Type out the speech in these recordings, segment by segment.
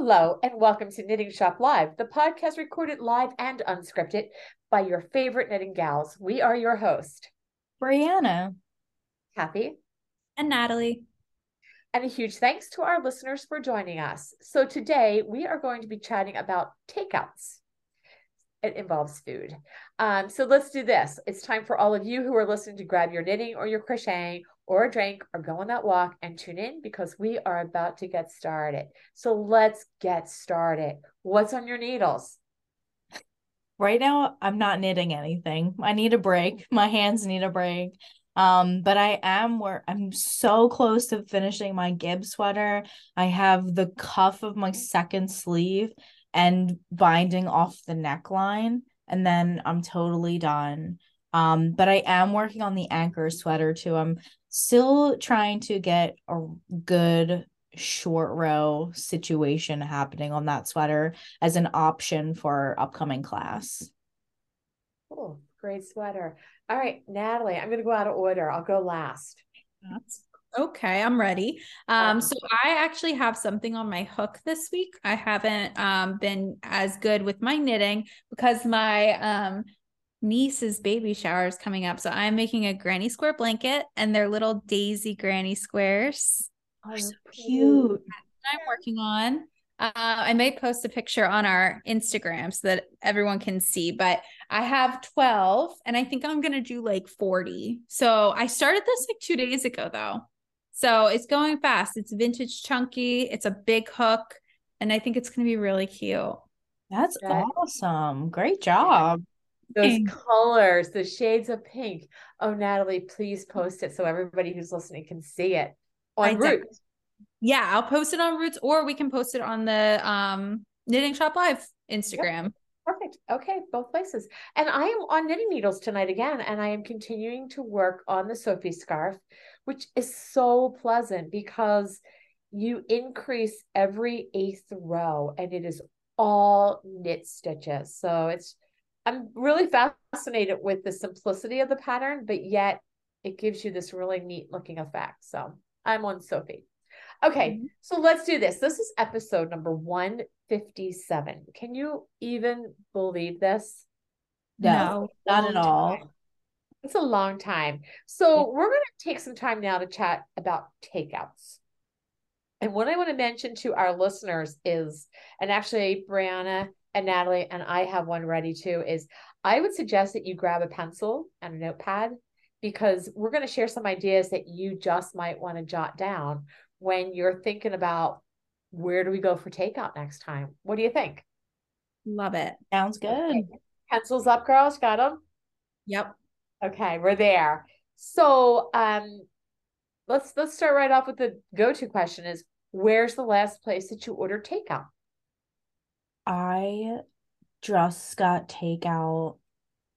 Hello, and welcome to Knitting Shop Live, the podcast recorded live and unscripted by your favorite knitting gals. We are your host, Brianna, Cathy, and Natalie. And a huge thanks to our listeners for joining us. So, today we are going to be chatting about takeouts. It involves food. Um, so, let's do this. It's time for all of you who are listening to grab your knitting or your crocheting or a drink or go on that walk and tune in because we are about to get started. So, let's get started. What's on your needles? Right now, I'm not knitting anything. I need a break. My hands need a break. Um, but I am where I'm so close to finishing my Gib sweater. I have the cuff of my second sleeve and binding off the neckline, and then I'm totally done. Um, but I am working on the anchor sweater too. I'm still trying to get a good short row situation happening on that sweater as an option for upcoming class. Cool. Great sweater. All right, Natalie, I'm going to go out of order. I'll go last. That's okay. I'm ready. Um, so I actually have something on my hook this week. I haven't um been as good with my knitting because my um niece's baby shower is coming up. So I'm making a granny square blanket and they're little daisy granny squares. Oh, so cute. I'm working on. Uh, I may post a picture on our Instagram so that everyone can see, but I have 12 and I think I'm going to do like 40. So I started this like two days ago though. So it's going fast. It's vintage chunky, it's a big hook, and I think it's going to be really cute. That's awesome. Great job. Those colors, the shades of pink. Oh, Natalie, please post it so everybody who's listening can see it on Roots yeah, I'll post it on Roots or we can post it on the um Knitting Shop Live Instagram. Yep. Perfect. Okay, both places. And I am on knitting needles tonight again, and I am continuing to work on the Sophie scarf, which is so pleasant because you increase every eighth row and it is all knit stitches. So it's I'm really fascinated with the simplicity of the pattern, but yet it gives you this really neat looking effect. So I'm on Sophie. Okay, mm-hmm. so let's do this. This is episode number 157. Can you even believe this? No, not at all. Time. It's a long time. So yeah. we're going to take some time now to chat about takeouts. And what I want to mention to our listeners is, and actually, Brianna and Natalie and I have one ready too, is I would suggest that you grab a pencil and a notepad because we're going to share some ideas that you just might want to jot down when you're thinking about where do we go for takeout next time? What do you think? Love it. Sounds good. Okay. Pencils up, girls. Got them? Yep. Okay, we're there. So um let's let's start right off with the go-to question is where's the last place that you ordered takeout? I just got takeout.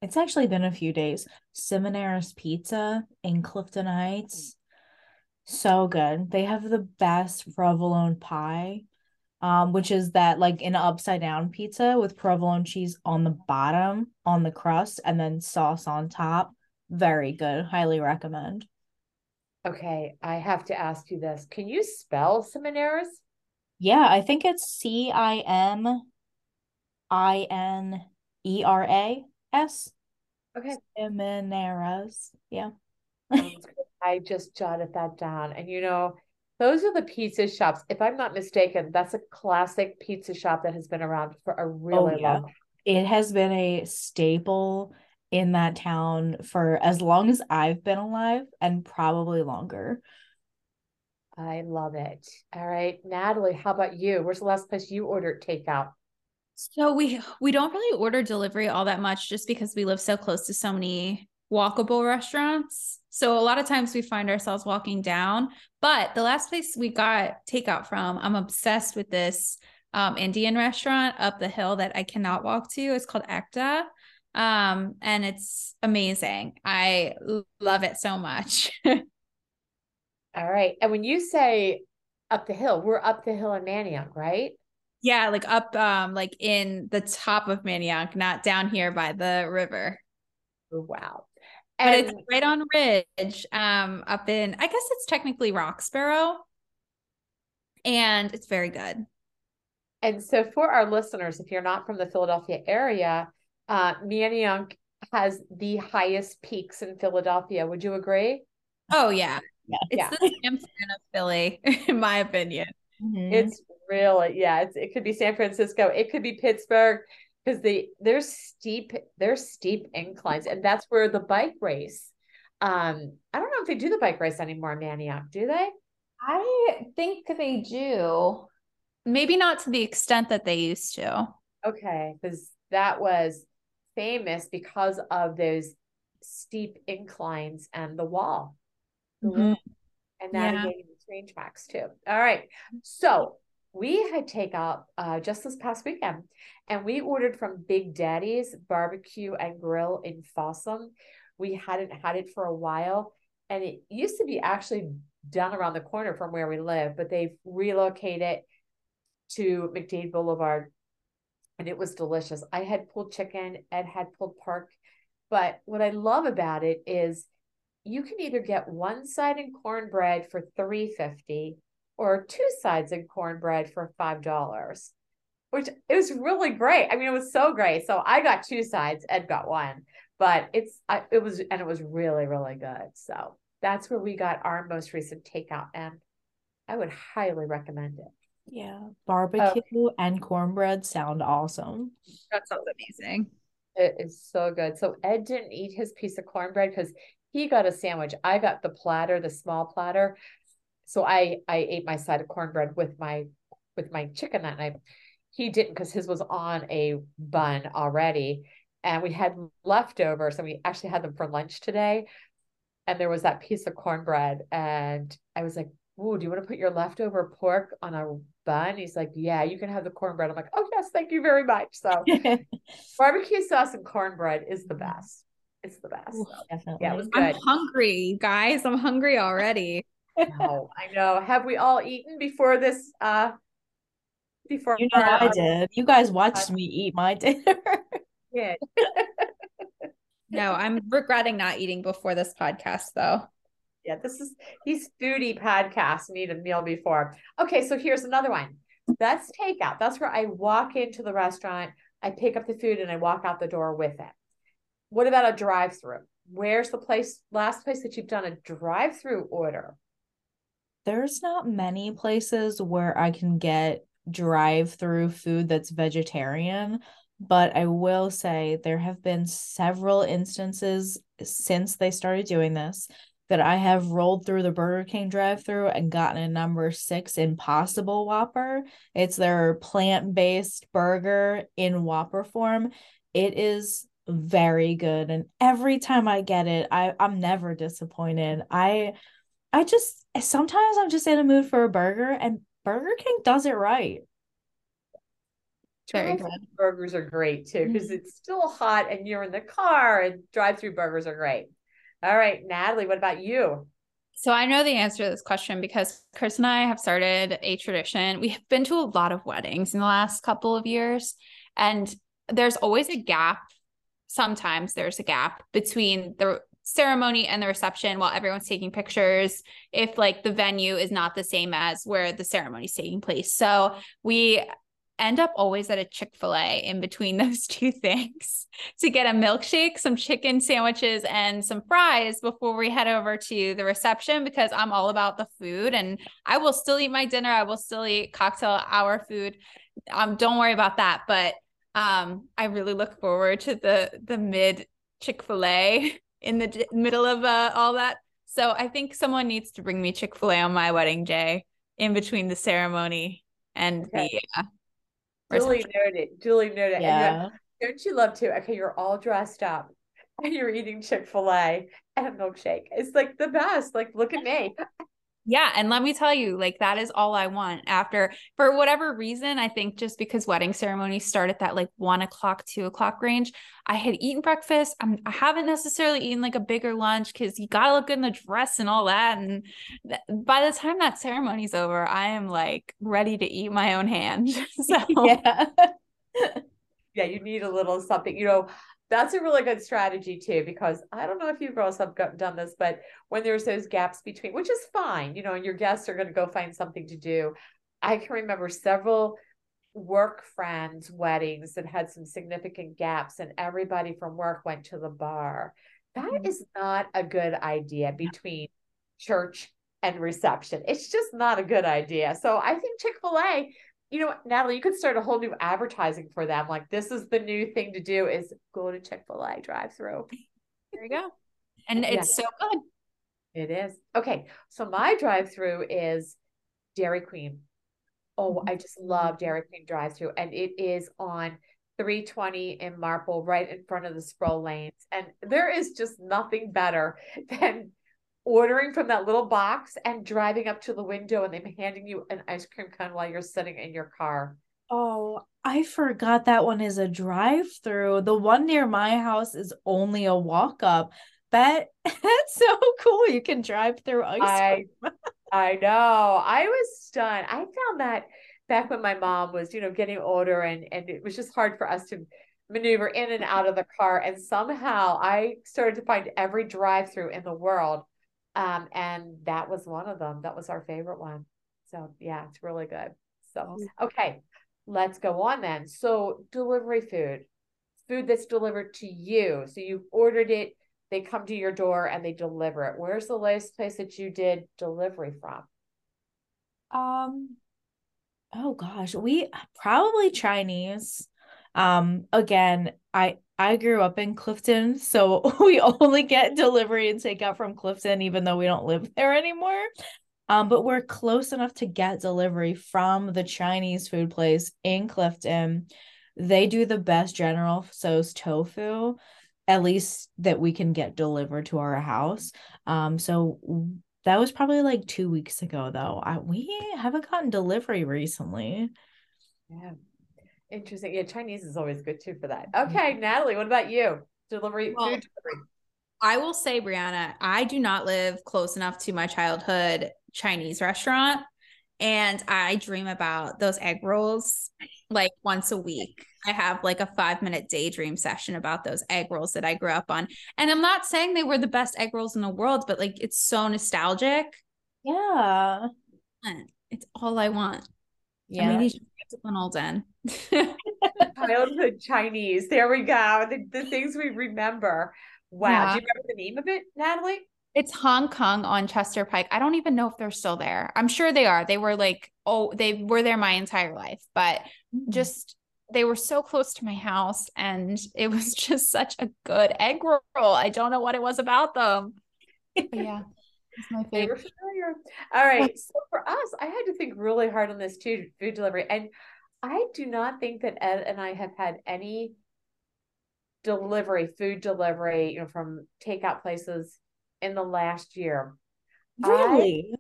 It's actually been a few days. Ciminera's Pizza in Clifton Heights. So good. They have the best provolone pie, um, which is that like an upside down pizza with provolone cheese on the bottom, on the crust, and then sauce on top. Very good. Highly recommend. Okay, I have to ask you this. Can you spell Ciminera's? Yeah, I think it's C I M I N E R A S. Okay. Ciminera's. Yeah. I just jotted that down. And you know, those are the pizza shops. If I'm not mistaken, that's a classic pizza shop that has been around for a oh, really oh, yeah. long time. It has been a staple in that town for as long as I've been alive and probably longer. I love it. All right, Natalie, how about you? Where's the last place you ordered takeout? So we we don't really order delivery all that much just because we live so close to so many walkable restaurants. So a lot of times we find ourselves walking down. But the last place we got takeout from, I'm obsessed with this um, Indian restaurant up the hill that I cannot walk to. It's called Ekta. Um, and it's amazing. I love it so much. All right. And when you say up the hill, we're up the hill in Manayunk, right? Yeah, like up um like in the top of Manayunk, not down here by the river. Oh, wow. And but it's right on Ridge, um, up in I guess it's technically Roxborough. And it's very good. And so for our listeners, if you're not from the Philadelphia area, uh, Manayunk has the highest peaks in Philadelphia. Would you agree? Oh yeah. Yeah. It's Yeah. the Fran of Philly, in my opinion. Mhm. It's really, yeah, it's, it could be San Francisco, it could be Pittsburgh, because they there's steep, there's steep inclines, and that's where the bike race. Um, I don't know if they do the bike race anymore in Manayunk, do they? I think they do. Maybe not to the extent that they used to. Okay, because that was famous because of those steep inclines and the wall. Mhm. loop, And Yeah. navigating the train tracks too. All right. So we had take takeout uh, just this past weekend and we ordered from Big Daddy's Barbecue and Grill in Folsom. We hadn't had it for a while and it used to be actually done around the corner from where we live, but they've relocated to MacDade Boulevard and it was delicious. I had pulled chicken, Ed had pulled pork, but what I love about it is you can either get one side in cornbread for three fifty or two sides in cornbread for five dollars, which it was really great. I mean, it was so great. So I got two sides, Ed got one, but it's I, it was and it was really really good. So that's where we got our most recent takeout, and I would highly recommend it. Yeah. Barbecue oh. and cornbread sound awesome. That sounds amazing. It is so good. So Ed didn't eat his piece of cornbread because he got a sandwich. I got the platter, the small platter. So I I ate my side of cornbread with my with my chicken that night. He didn't because his was on a bun already. And we had leftovers and we actually had them for lunch today. And there was that piece of cornbread. And I was like, Ooh, do you want to put your leftover pork on a bun? He's like, Yeah, you can have the cornbread. I'm like, Oh, yes, thank you very much. So barbecue sauce and cornbread is the best. It's the best. Ooh, So, Definitely. yeah, it was good. I'm hungry, guys. I'm hungry already. No, I know. Have we all eaten before this? Uh, before You know, our- I did. You guys watched me eat my dinner. Yeah. No, I'm regretting not eating before this podcast, though. Yeah, this is these foodie podcasts need a meal before. Okay, so here's another one. That's takeout. That's where I walk into the restaurant, I pick up the food, and I walk out the door with it. What about a drive-through? Where's the place, last place that you've done a drive-through order? There's not many places where I can get drive-through food that's vegetarian, but I will say there have been several instances since they started doing this that I have rolled through the Burger King drive-through and gotten a number six Impossible Whopper. It's their plant-based burger in Whopper form. It is very good, and every time I get it, I I'm never disappointed. I I just sometimes I'm just in a mood for a burger, and Burger King does it right. Very Drive-through Burgers are great too because Mhm. it's still hot and you're in the car, and drive-through burgers are great. All right, Natalie, what about you? So I know the answer to this question because Chris and I have started a tradition. We have been to a lot of weddings in the last couple of years, and there's always a gap. Sometimes there's a gap between the ceremony and the reception while everyone's taking pictures if like the venue is not the same as where the ceremony is taking place. So we end up always at a Chick-fil-A in between those two things to get a milkshake, some chicken sandwiches, and some fries before we head over to the reception because I'm all about the food and I will still eat my dinner. I will still eat cocktail hour food. Um, don't worry about that. But um, I really look forward to the the mid Chick-fil-A in the d- middle of uh, all that. So I think someone needs to bring me Chick-fil-A on my wedding day in between the ceremony and Okay. the uh, Duly reception. noted. Julie noted. And Yeah. then- don't you love to? Okay, you're all dressed up and you're eating Chick fil A and a milkshake. It's like the best. Like, look at me. Yeah, and let me tell you, like that is all I want after for whatever reason. I think just because wedding ceremonies start at that like one o'clock, two o'clock range. I had eaten breakfast. I'm, I haven't necessarily eaten like a bigger lunch because you gotta look good in the dress and all that. And th- by the time that ceremony's over, I am like ready to eat my own hand. so Yeah. Yeah, you need a little something. You know, that's a really good strategy too, because I don't know if you girls have done this, but when there's those gaps between, which is fine, you know, and your guests are going to go find something to do. I can remember several work friends' weddings that had some significant gaps, and everybody from work went to the bar. That Mhm. is not a good idea between church and reception. It's just not a good idea. So I think Chick fil A, you know, Natalie, you could start a whole new advertising for them. Like, this is the new thing to do is go to Chick fil A drive through. There you go. And Yeah. it's so good. It is. Okay. So my drive through is Dairy Queen. Oh. I just mm-hmm. love Dairy Queen drive through. And it is on 320 in Marple, right in front of the Sproul lanes. And there is just nothing better than ordering from that little box and driving up to the window and them handing you an ice cream cone while you're sitting in your car. Oh, I forgot that one is a drive-through. The one near my house is only a walk-up. That that's so cool. You can drive through ice I cream. I know. I was stunned. I found that back when my mom was, you know, getting older and and it was just hard for us to maneuver in and out of the car. And somehow I started to find every drive-through in the world. Um, and that was one of them. That was our favorite one. So yeah, it's really good. So okay, let's go on then. So delivery food, food that's delivered to you. So you've ordered it, they come to your door and they deliver it. Where's the last place that you did delivery from? Um, oh gosh, we probably Chinese. Um, again, I I grew up in Clifton, so we only get delivery and takeout from Clifton, even though we don't live there anymore. Um, but we're close enough to get delivery from the Chinese food place in Clifton. They do the best General Tso's tofu, at least that we can get delivered to our house. Um, so that was probably like two weeks ago, though. I, we haven't gotten delivery recently. Yeah. Interesting. Yeah, Chinese is always good too for that. Mm-hmm. Okay, Natalie, what about you? Delivery, Well, food delivery. I will say, Brianna, I do not live close enough to my childhood Chinese restaurant. And I dream about those egg rolls like once a week. I have like a five minute daydream session about those egg rolls that I grew up on. And I'm not saying they were the best egg rolls in the world, but like it's so nostalgic. Yeah. It's all I want. Yeah. I mean, he's one old den. Childhood Chinese. There we go. The, the things we remember. Wow. Yeah. Do you remember the name of it, Natalie? It's Hong Kong on Chester Pike. I don't even know if they're still there. I'm sure they are. They were like, oh, they were there my entire life, but mm. just they were so close to my house and it was just such a good egg roll. I don't know what it was about them. But yeah, it's my favorite. All right. So for us, I had to think really hard on this too, food delivery. And I do not think that Ed and I have had any delivery, food delivery, you know, from takeout places in the last year. Really?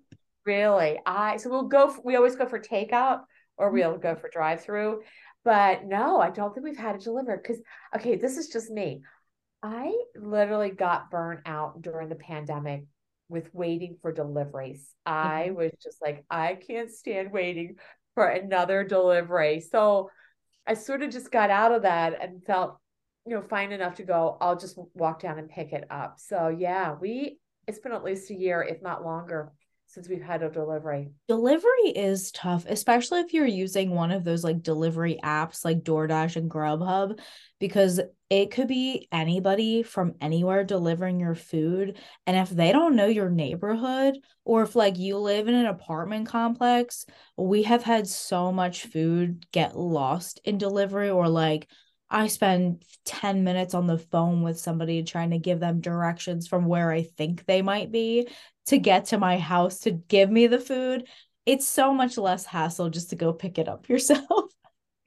Really, I so we'll go. For, we always go for takeout or we'll go for drive through, but no, I don't think we've had it delivered. Because okay, this is just me. I literally got burnt out during the pandemic with waiting for deliveries. I Mhm. was just like, I can't stand waiting for another delivery. So I sort of just got out of that and felt, you know, fine enough to go, I'll just walk down and pick it up. So yeah, we it's been at least a year, if not longer, since we've had a delivery. Delivery is tough, especially if you're using one of those like delivery apps like DoorDash and Grubhub, because it could be anybody from anywhere delivering your food. And if they don't know your neighborhood, or if like you live in an apartment complex, we have had so much food get lost in delivery, or like I spend 10 minutes on the phone with somebody trying to give them directions from where I think they might be to get to my house to give me the food. It's so much less hassle just to go pick it up yourself.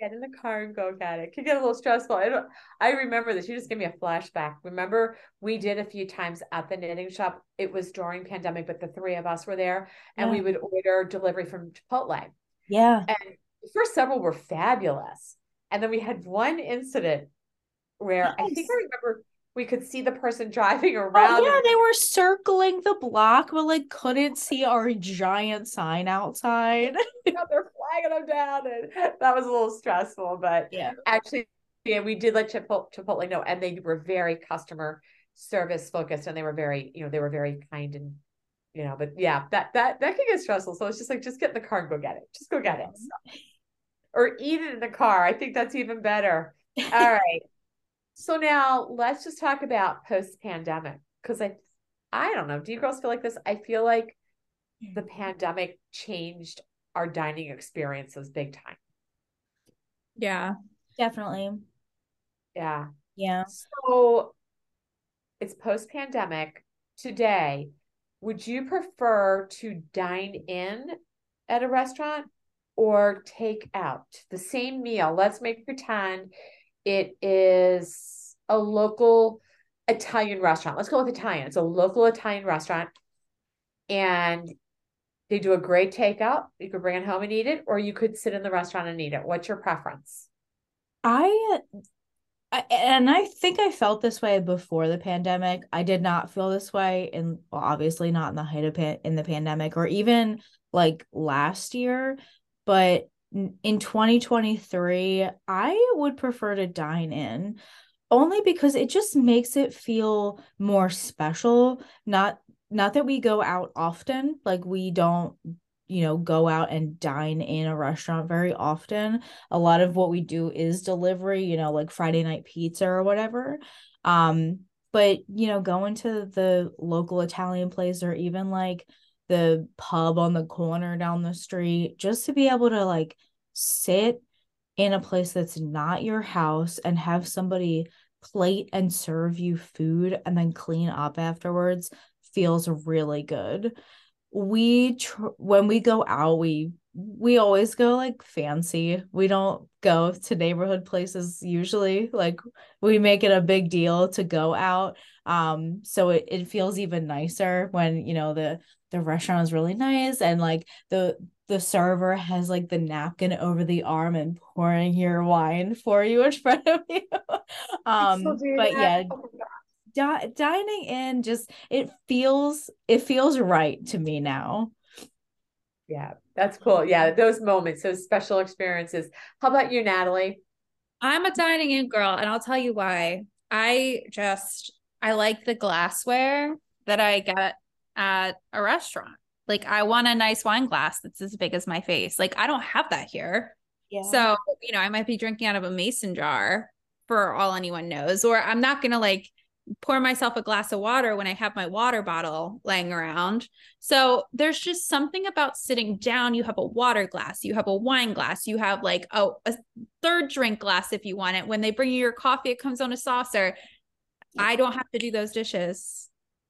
Get in the car and go get it. Could get a little stressful. I don't I remember this. You just give me a flashback. Remember we did a few times at the knitting shop. It was during pandemic, but the three of us were there and we would order delivery from Chipotle. Yeah. And the first several were fabulous. And then we had one incident where I think I remember we could see the person driving Oh, around. yeah, and- they were circling the block, but like couldn't see our giant sign outside. Yeah, they're flagging them down, and that was a little stressful. But Yeah. actually, yeah, we did let Chipotle, Chipotle know, and they were very customer service focused, and they were very, you know, they were very kind and, you know, but yeah, that that that can get stressful. So it's just like, just get in the car and go get it. Just go get it. So, or eat it in the car. I think that's even better. All right. So now let's just talk about post pandemic because I I don't know. Do you girls feel like this? I feel like the pandemic changed our dining experiences big time. Yeah. Definitely. Yeah. Yeah. So it's post pandemic. Today, would you prefer to dine in at a restaurant or take out the same meal? Let's make pretend it is a local Italian restaurant. Let's go with Italian. It's a local Italian restaurant. And they do a great takeout. You could bring it home and eat it, or you could sit in the restaurant and eat it. What's your preference? I, I and I think I felt this way before the pandemic. I did not feel this way, and well, obviously not in the height of pan- in the pandemic, or even like last year. But in 2023, I would prefer to dine in only because it just makes it feel more special not not that we go out often like we don't you know go out and dine in a restaurant very often. A lot of what we do is delivery you know like friday night pizza or whatever um but you know going to the local italian place or even like the pub on the corner down the street just to be able to like sit in a place that's not your house and have somebody plate and serve you food and then clean up afterwards feels really good. We tr- when we go out, we we always go like fancy. We don't go to neighborhood places usually. Like we make it a big deal to go out. Um so it, it feels even nicer when, you know, the the restaurant is really nice and like the the server has like the napkin over the arm and pouring your wine for you in front of you. um but that. yeah, oh di- dining in just it feels it feels right to me now. Yeah, that's cool. Yeah, those moments, those special experiences. How about you, Natalie? I'm a dining in girl, and I'll tell you why. I just I like the glassware that I get at a restaurant. Like I want a nice wine glass that's as big as my face. Like I don't have that here. Yeah. So, you know, I might be drinking out of a mason jar for all anyone knows or I'm not going to like pour myself a glass of water when I have my water bottle laying around. So there's just something about sitting down. You have a water glass, you have a wine glass, you have like a, a third drink glass if you want it. When they bring you your coffee, it comes on a saucer. I don't have to do those dishes.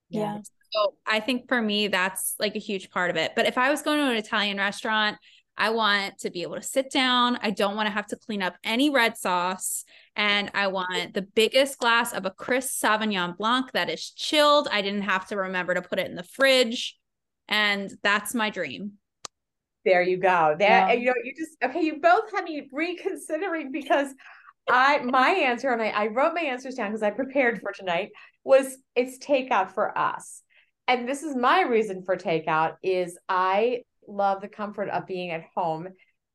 Yeah. So I think for me, that's like a huge part of it. But if I was going to an Italian restaurant, I want to be able to sit down. I don't want to have to clean up any red sauce. And I want the biggest glass of a crisp Sauvignon Blanc that is chilled. I didn't have to remember to put it in the fridge. And that's my dream. There you go. There, yeah. you know, you just okay. You both had me reconsidering because I my answer and I, I wrote my answers down because I prepared for tonight was it's takeout for us and this is my reason for takeout is I love the comfort of being at home.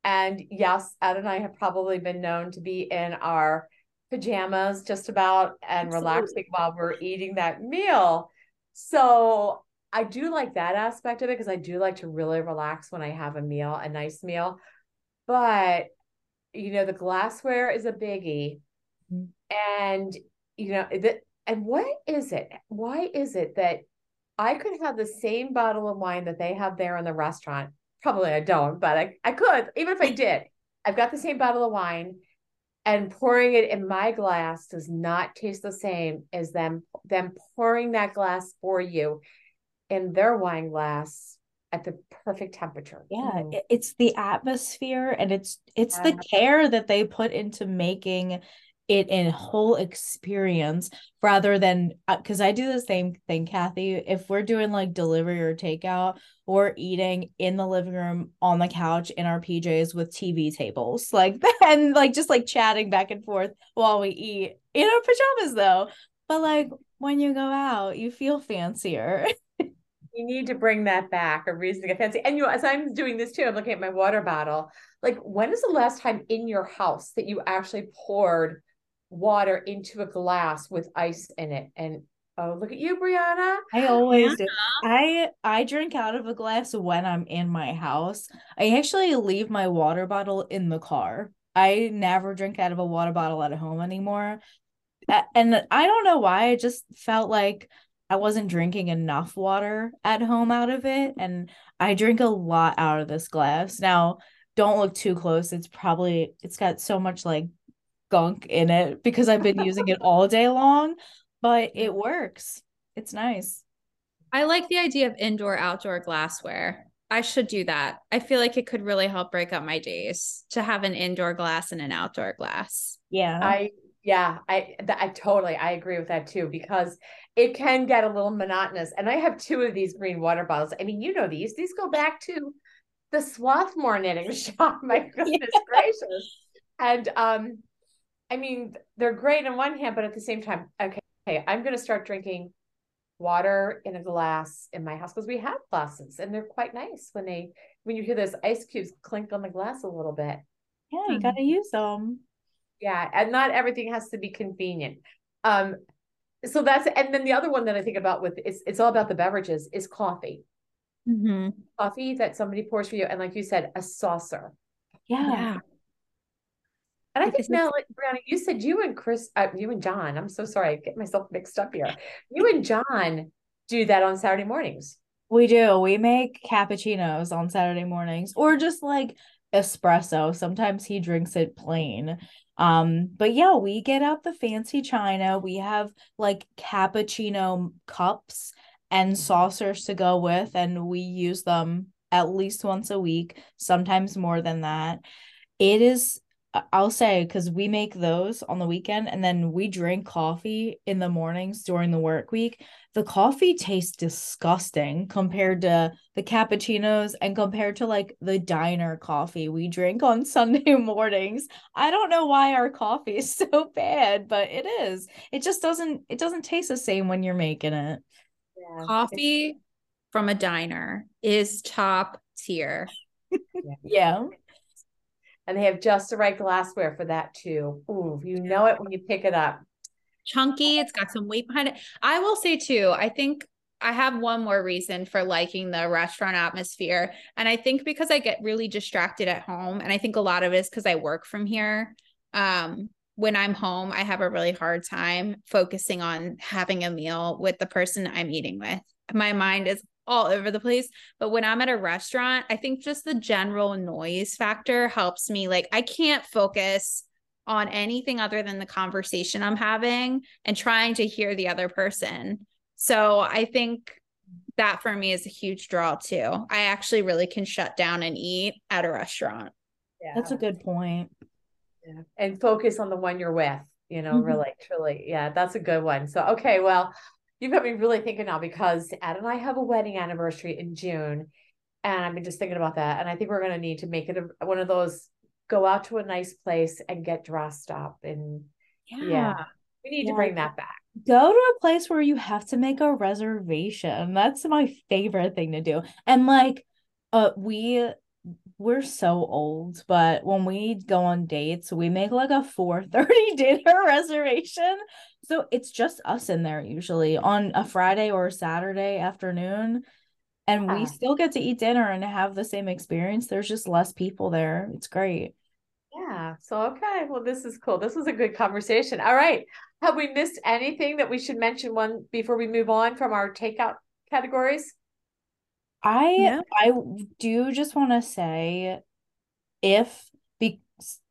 And yes, Ed and I have probably been known to be in our pajamas just about and Absolutely. relaxing while we're eating that meal. So I do like that aspect of it because I do like to really relax when I have a meal, a nice meal. But you know, the glassware is a biggie. Mm-hmm. And you know, the, and what is it? Why is it that I could have the same bottle of wine that they have there in the restaurant. Probably I don't, but I, I could, even if I did. I've got the same bottle of wine and pouring it in my glass does not taste the same as them them pouring that glass for you in their wine glass at the perfect temperature. Yeah, mm. it's the atmosphere and it's it's yeah. the care that they put into making it in whole experience rather than because uh, I do the same thing, Cathy. If we're doing like delivery or takeout, or eating in the living room on the couch in our PJs with TV tables, like and like just like chatting back and forth while we eat in our pajamas though. But like when you go out, you feel fancier. you need to bring that back, a reason to get fancy. And you as I'm doing this too, I'm looking at my water bottle. Like, when is the last time in your house that you actually poured water into a glass with ice in it and Oh, look at you, Brianna. I always do. I I drink out of a glass when I'm in my house. I actually leave my water bottle in the car. I never drink out of a water bottle at home anymore. And I don't know why. I just felt like I wasn't drinking enough water at home out of it. And I drink a lot out of this glass. Now, don't look too close. It's probably, it's got so much like gunk in it because I've been using it all day long but it works. It's nice. I like the idea of indoor outdoor glassware. I should do that. I feel like it could really help break up my days to have an indoor glass and an outdoor glass. Yeah. I yeah, I I totally I agree with that too because it can get a little monotonous. And I have two of these green water bottles. I mean, you know these. These go back to the Swarthmore knitting shop. My goodness yeah. gracious. And um I mean, they're great on one hand, but at the same time, okay, okay, I'm going to start drinking water in a glass in my house because we have glasses and they're quite nice when they when you hear those ice cubes clink on the glass a little bit. Yeah, you got to use them. Yeah, and not everything has to be convenient. Um so that's and then the other one that I think about with it's it's all about the beverages is coffee. Mm-hmm. Coffee that somebody pours for you, and like you said, a saucer. Yeah. And I think now, like, Brianna, you said you and Chris, uh, you and John. I'm so sorry, I get myself mixed up here. You and John do that on Saturday mornings. We do. We make cappuccinos on Saturday mornings, or just like espresso. Sometimes he drinks it plain. Um, but yeah, we get out the fancy china. We have like cappuccino cups and saucers to go with, and we use them at least once a week, sometimes more than that. It is I'll say because we make those on the weekend and then we drink coffee in the mornings during the work week. The coffee tastes disgusting compared to the cappuccinos and compared to like the diner coffee we drink on Sunday mornings. I don't know why our coffee is so bad, but it is. It just doesn't it doesn't taste the same when you're making it. Yeah. Coffee from a diner is top tier. yeah and they have just the right glassware for that too. Ooh, you know it when you pick it up. Chunky, it's got some weight behind it. I will say too, I think I have one more reason for liking the restaurant atmosphere. And I think because I get really distracted at home, and I think a lot of it is because I work from here. Um, when I'm home, I have a really hard time focusing on having a meal with the person I'm eating with. My mind is all over the place. But when I'm at a restaurant, I think just the general noise factor helps me. Like, I can't focus on anything other than the conversation I'm having and trying to hear the other person. So I think that for me is a huge draw too. I actually really can shut down and eat at a restaurant. Yeah. That's a good point. Yeah. And focus on the one you're with, you know, mm-hmm. really, truly. Yeah, that's a good one. So, okay, well, you've got me really thinking now because Ed and I have a wedding anniversary in June. And I've been just thinking about that. And I think we're going to need to make it a, one of those go out to a nice place and get dressed up. And yeah, yeah we need yeah. to bring that back. Go to a place where you have to make a reservation. That's my favorite thing to do. And like, uh, we we're so old, but when we go on dates, we make like a 4:30 dinner reservation. So it's just us in there usually on a Friday or a Saturday afternoon. And we ah. still get to eat dinner and have the same experience. There's just less people there. It's great. Yeah. So okay. Well, this is cool. This was a good conversation. All right. Have we missed anything that we should mention one before we move on from our takeout categories? I yeah. I do just want to say if be,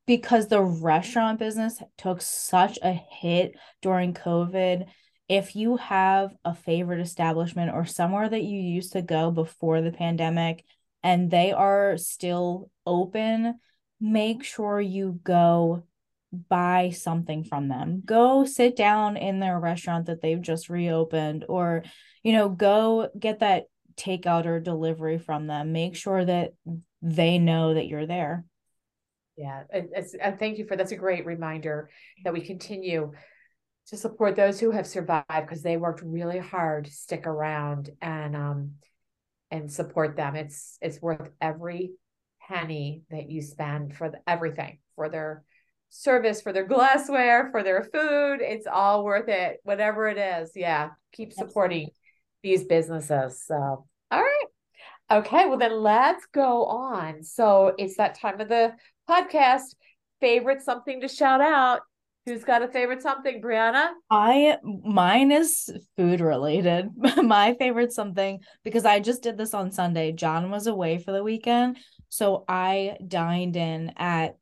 because the restaurant business took such a hit during COVID, if you have a favorite establishment or somewhere that you used to go before the pandemic and they are still open, make sure you go buy something from them. Go sit down in their restaurant that they've just reopened or you know, go get that takeout or delivery from them make sure that they know that you're there yeah it's, uh, thank you for that's a great reminder that we continue to support those who have survived because they worked really hard to stick around and um and support them it's it's worth every penny that you spend for the, everything for their service for their glassware, for their food. It's all worth it, whatever it is. Yeah, keep supporting these businesses. So, all right. Okay, well, then let's go on. So, it's that time of the podcast. Favorite something to shout out. Who's got a favorite something, Brianna? I mine is food related. My favorite something because I just did this on Sunday. John was away for the weekend, so I dined in at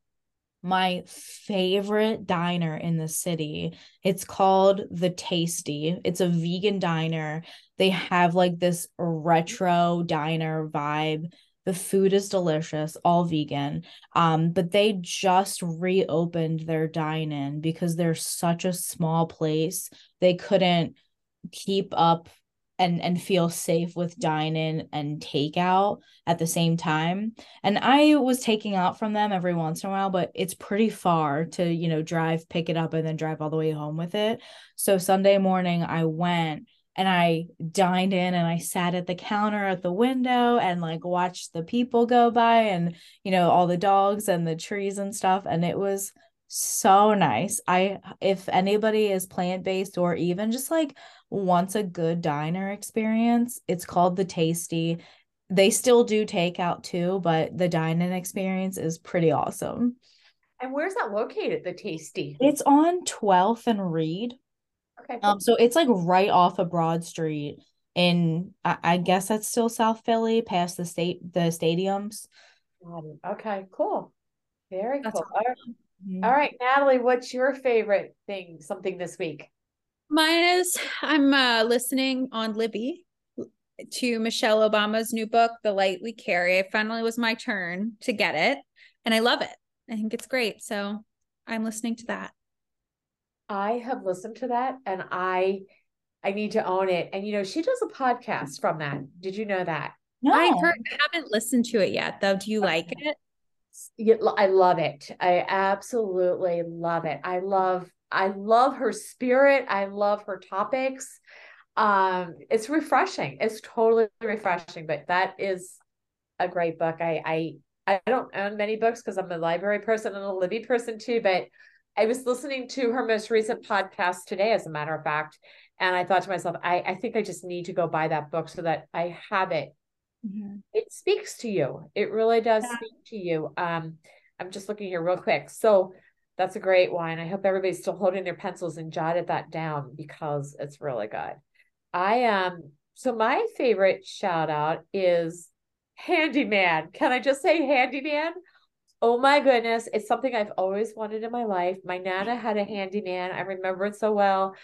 my favorite diner in the city. It's called The Tasty. It's a vegan diner. They have like this retro diner vibe. The food is delicious, all vegan. Um, but they just reopened their dine-in because they're such a small place. They couldn't keep up and and feel safe with dine in and takeout at the same time. And i was taking out from them every once in a while but it's pretty far to you know drive pick it up and then drive all the way home with it. So sunday morning i went and i dined in and i sat at the counter at the window and like watched the people go by and you know all the dogs and the trees and stuff. And it was so nice. I if anybody is plant-based or even just like wants a good diner experience, it's called the Tasty. They still do takeout too, but the dine-in experience is pretty awesome. And where's that located, the Tasty? It's on 12th and Reed. Okay. Um, so it's like right off of Broad Street in I, I guess that's still South Philly, past the state the stadiums. Okay, cool. Very That's cool. Right. Mm-hmm. All right, Natalie, what's your favorite thing, something this week? Mine is I'm uh, listening on Libby to Michelle Obama's new book, The Light We Carry. It finally was my turn to get it, and I love it. I think it's great. So I'm listening to that. I have listened to that and I I need to own it. And you know, she does a podcast from that. Did you know that? No. I heard I haven't listened to it yet though. Do you okay. like it? I love it. I absolutely love it. I love I love her spirit. I love her topics. Um, it's refreshing. It's totally refreshing. But that is a great book. I I I don't own many books because I'm a library person and a Libby person too. But I was listening to her most recent podcast today, as a matter of fact, and I thought to myself, I I think I just need to go buy that book so that I have it Mm-hmm. It speaks to you. It really does yeah. speak to you. Um, I'm just looking here real quick. So that's a great one. I hope everybody's still holding their pencils and jotted that down because it's really good. I am um, so my favorite shout out is handyman. Can I just say handyman? Oh my goodness, it's something I've always wanted in my life. My nana had a handyman. I remember it so well.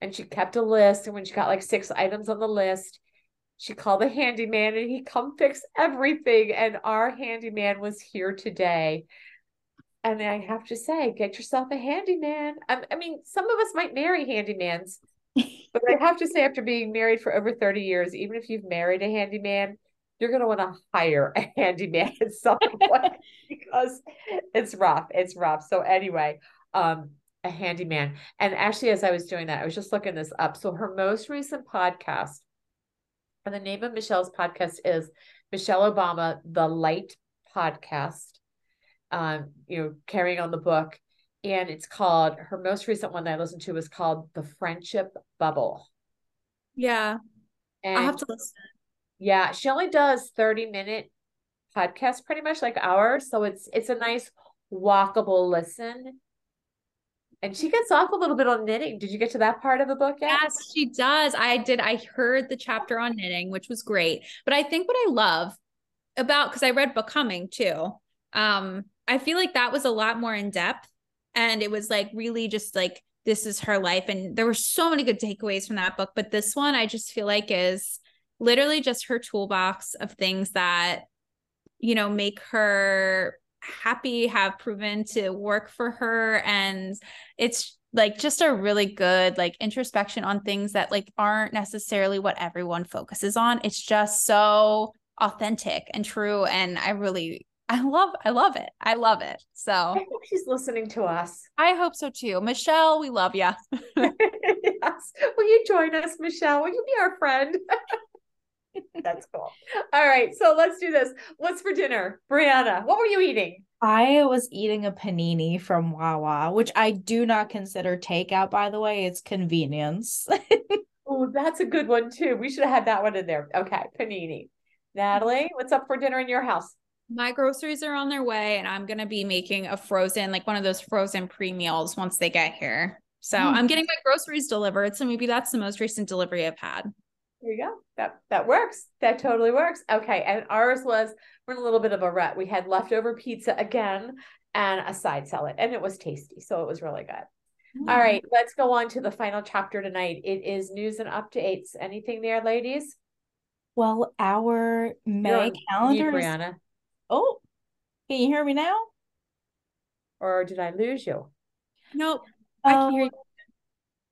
And she kept a list. And when she got like six items on the list, she called the handyman and he come fix everything. And our handyman was here today. And I have to say, get yourself a handyman. I, I mean, some of us might marry handymans, but I have to say, after being married for over 30 years, even if you've married a handyman, you're going to want to hire a handyman at some point because it's rough. It's rough. So, anyway, um, a handyman. And actually, as I was doing that, I was just looking this up. So, her most recent podcast and the name of Michelle's podcast is Michelle Obama, the Light Podcast. Um, you know, carrying on the book. And it's called her most recent one that I listened to was called The Friendship Bubble. Yeah. And I'll have to listen. Yeah. She only does 30 minute podcast pretty much like ours. So it's it's a nice walkable listen and she gets off a little bit on knitting. Did you get to that part of the book yet? Yes, she does. I did. I heard the chapter on knitting, which was great. But I think what I love about because I read Becoming too. Um, I feel like that was a lot more in depth, and it was like really just like this is her life, and there were so many good takeaways from that book. But this one, I just feel like is literally just her toolbox of things that you know make her happy have proven to work for her and it's like just a really good like introspection on things that like aren't necessarily what everyone focuses on. It's just so authentic and true and i really i love i love it. I love it. So i hope she's listening to us. I hope so too. Michelle we love you yes. Will you join us michelle? Will you be our friend That's cool. All right. So let's do this. What's for dinner? Brianna, what were you eating? I was eating a panini from Wawa, which I do not consider takeout, by the way. It's convenience. oh, that's a good one too. We should have had that one in there. Okay, panini. Natalie, what's up for dinner in your house? My groceries are on their way, and I'm gonna be making a frozen, like one of those frozen pre meals once they get here. So mm. I'm getting my groceries delivered. So maybe that's the most recent delivery I've had. There you go. That that works. That totally works. Okay. And ours was we're in a little bit of a rut. We had leftover pizza again and a side salad, and it was tasty. So it was really good. Mm. All right, let's go on to the final chapter tonight. It is news and updates. Anything there, ladies? Well, our May calendar. Is... Brianna. Oh, can you hear me now? Or did I lose you? Nope. I can hear oh, you.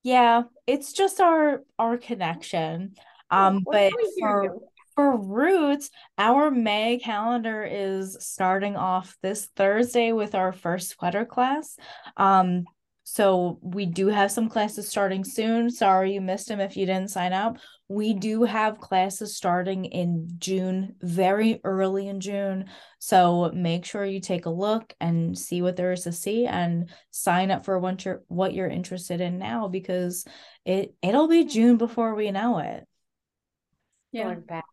Yeah, it's just our our connection. Um, but for for roots, our May calendar is starting off this Thursday with our first sweater class. Um, so we do have some classes starting soon. Sorry you missed them if you didn't sign up. We do have classes starting in June, very early in June. So make sure you take a look and see what there is to see and sign up for what you're what you're interested in now because it it'll be June before we know it. Yeah. Going fast.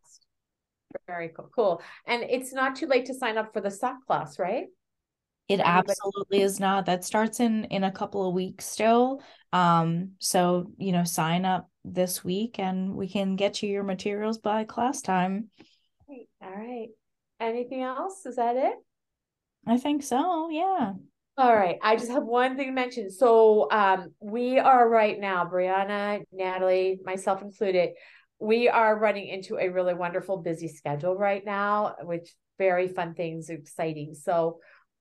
Very cool. Cool. And it's not too late to sign up for the sock class, right? It absolutely is not. That starts in in a couple of weeks still. Um, so you know, sign up this week and we can get you your materials by class time. All right. Anything else? Is that it? I think so. Yeah. All right. I just have one thing to mention. So um we are right now, Brianna, Natalie, myself included, we are running into a really wonderful busy schedule right now, which very fun things, exciting. So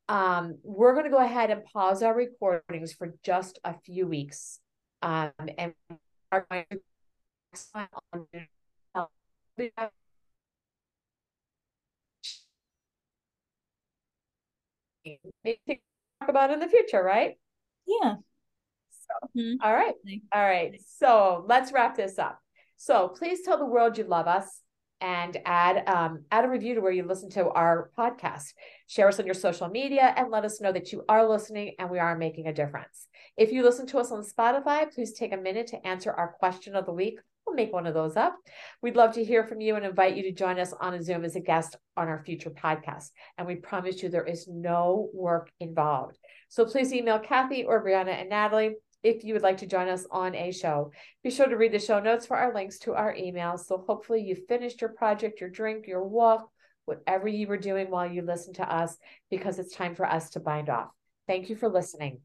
um, we're going to go ahead and pause our recordings for just a few weeks. Um, and we are going to talk about in the future, right? Yeah. So, mm-hmm. all right. All right. So let's wrap this up. So please tell the world you love us and add um, add a review to where you listen to our podcast. Share us on your social media and let us know that you are listening and we are making a difference. If you listen to us on Spotify, please take a minute to answer our question of the week. We'll make one of those up. We'd love to hear from you and invite you to join us on a Zoom as a guest on our future podcast. And we promise you there is no work involved. So please email Cathy or Brianna and Natalie if you would like to join us on a show. Be sure to read the show notes for our links to our emails. So hopefully you finished your project, your drink, your walk, whatever you were doing while you listened to us, because it's time for us to bind off. Thank you for listening.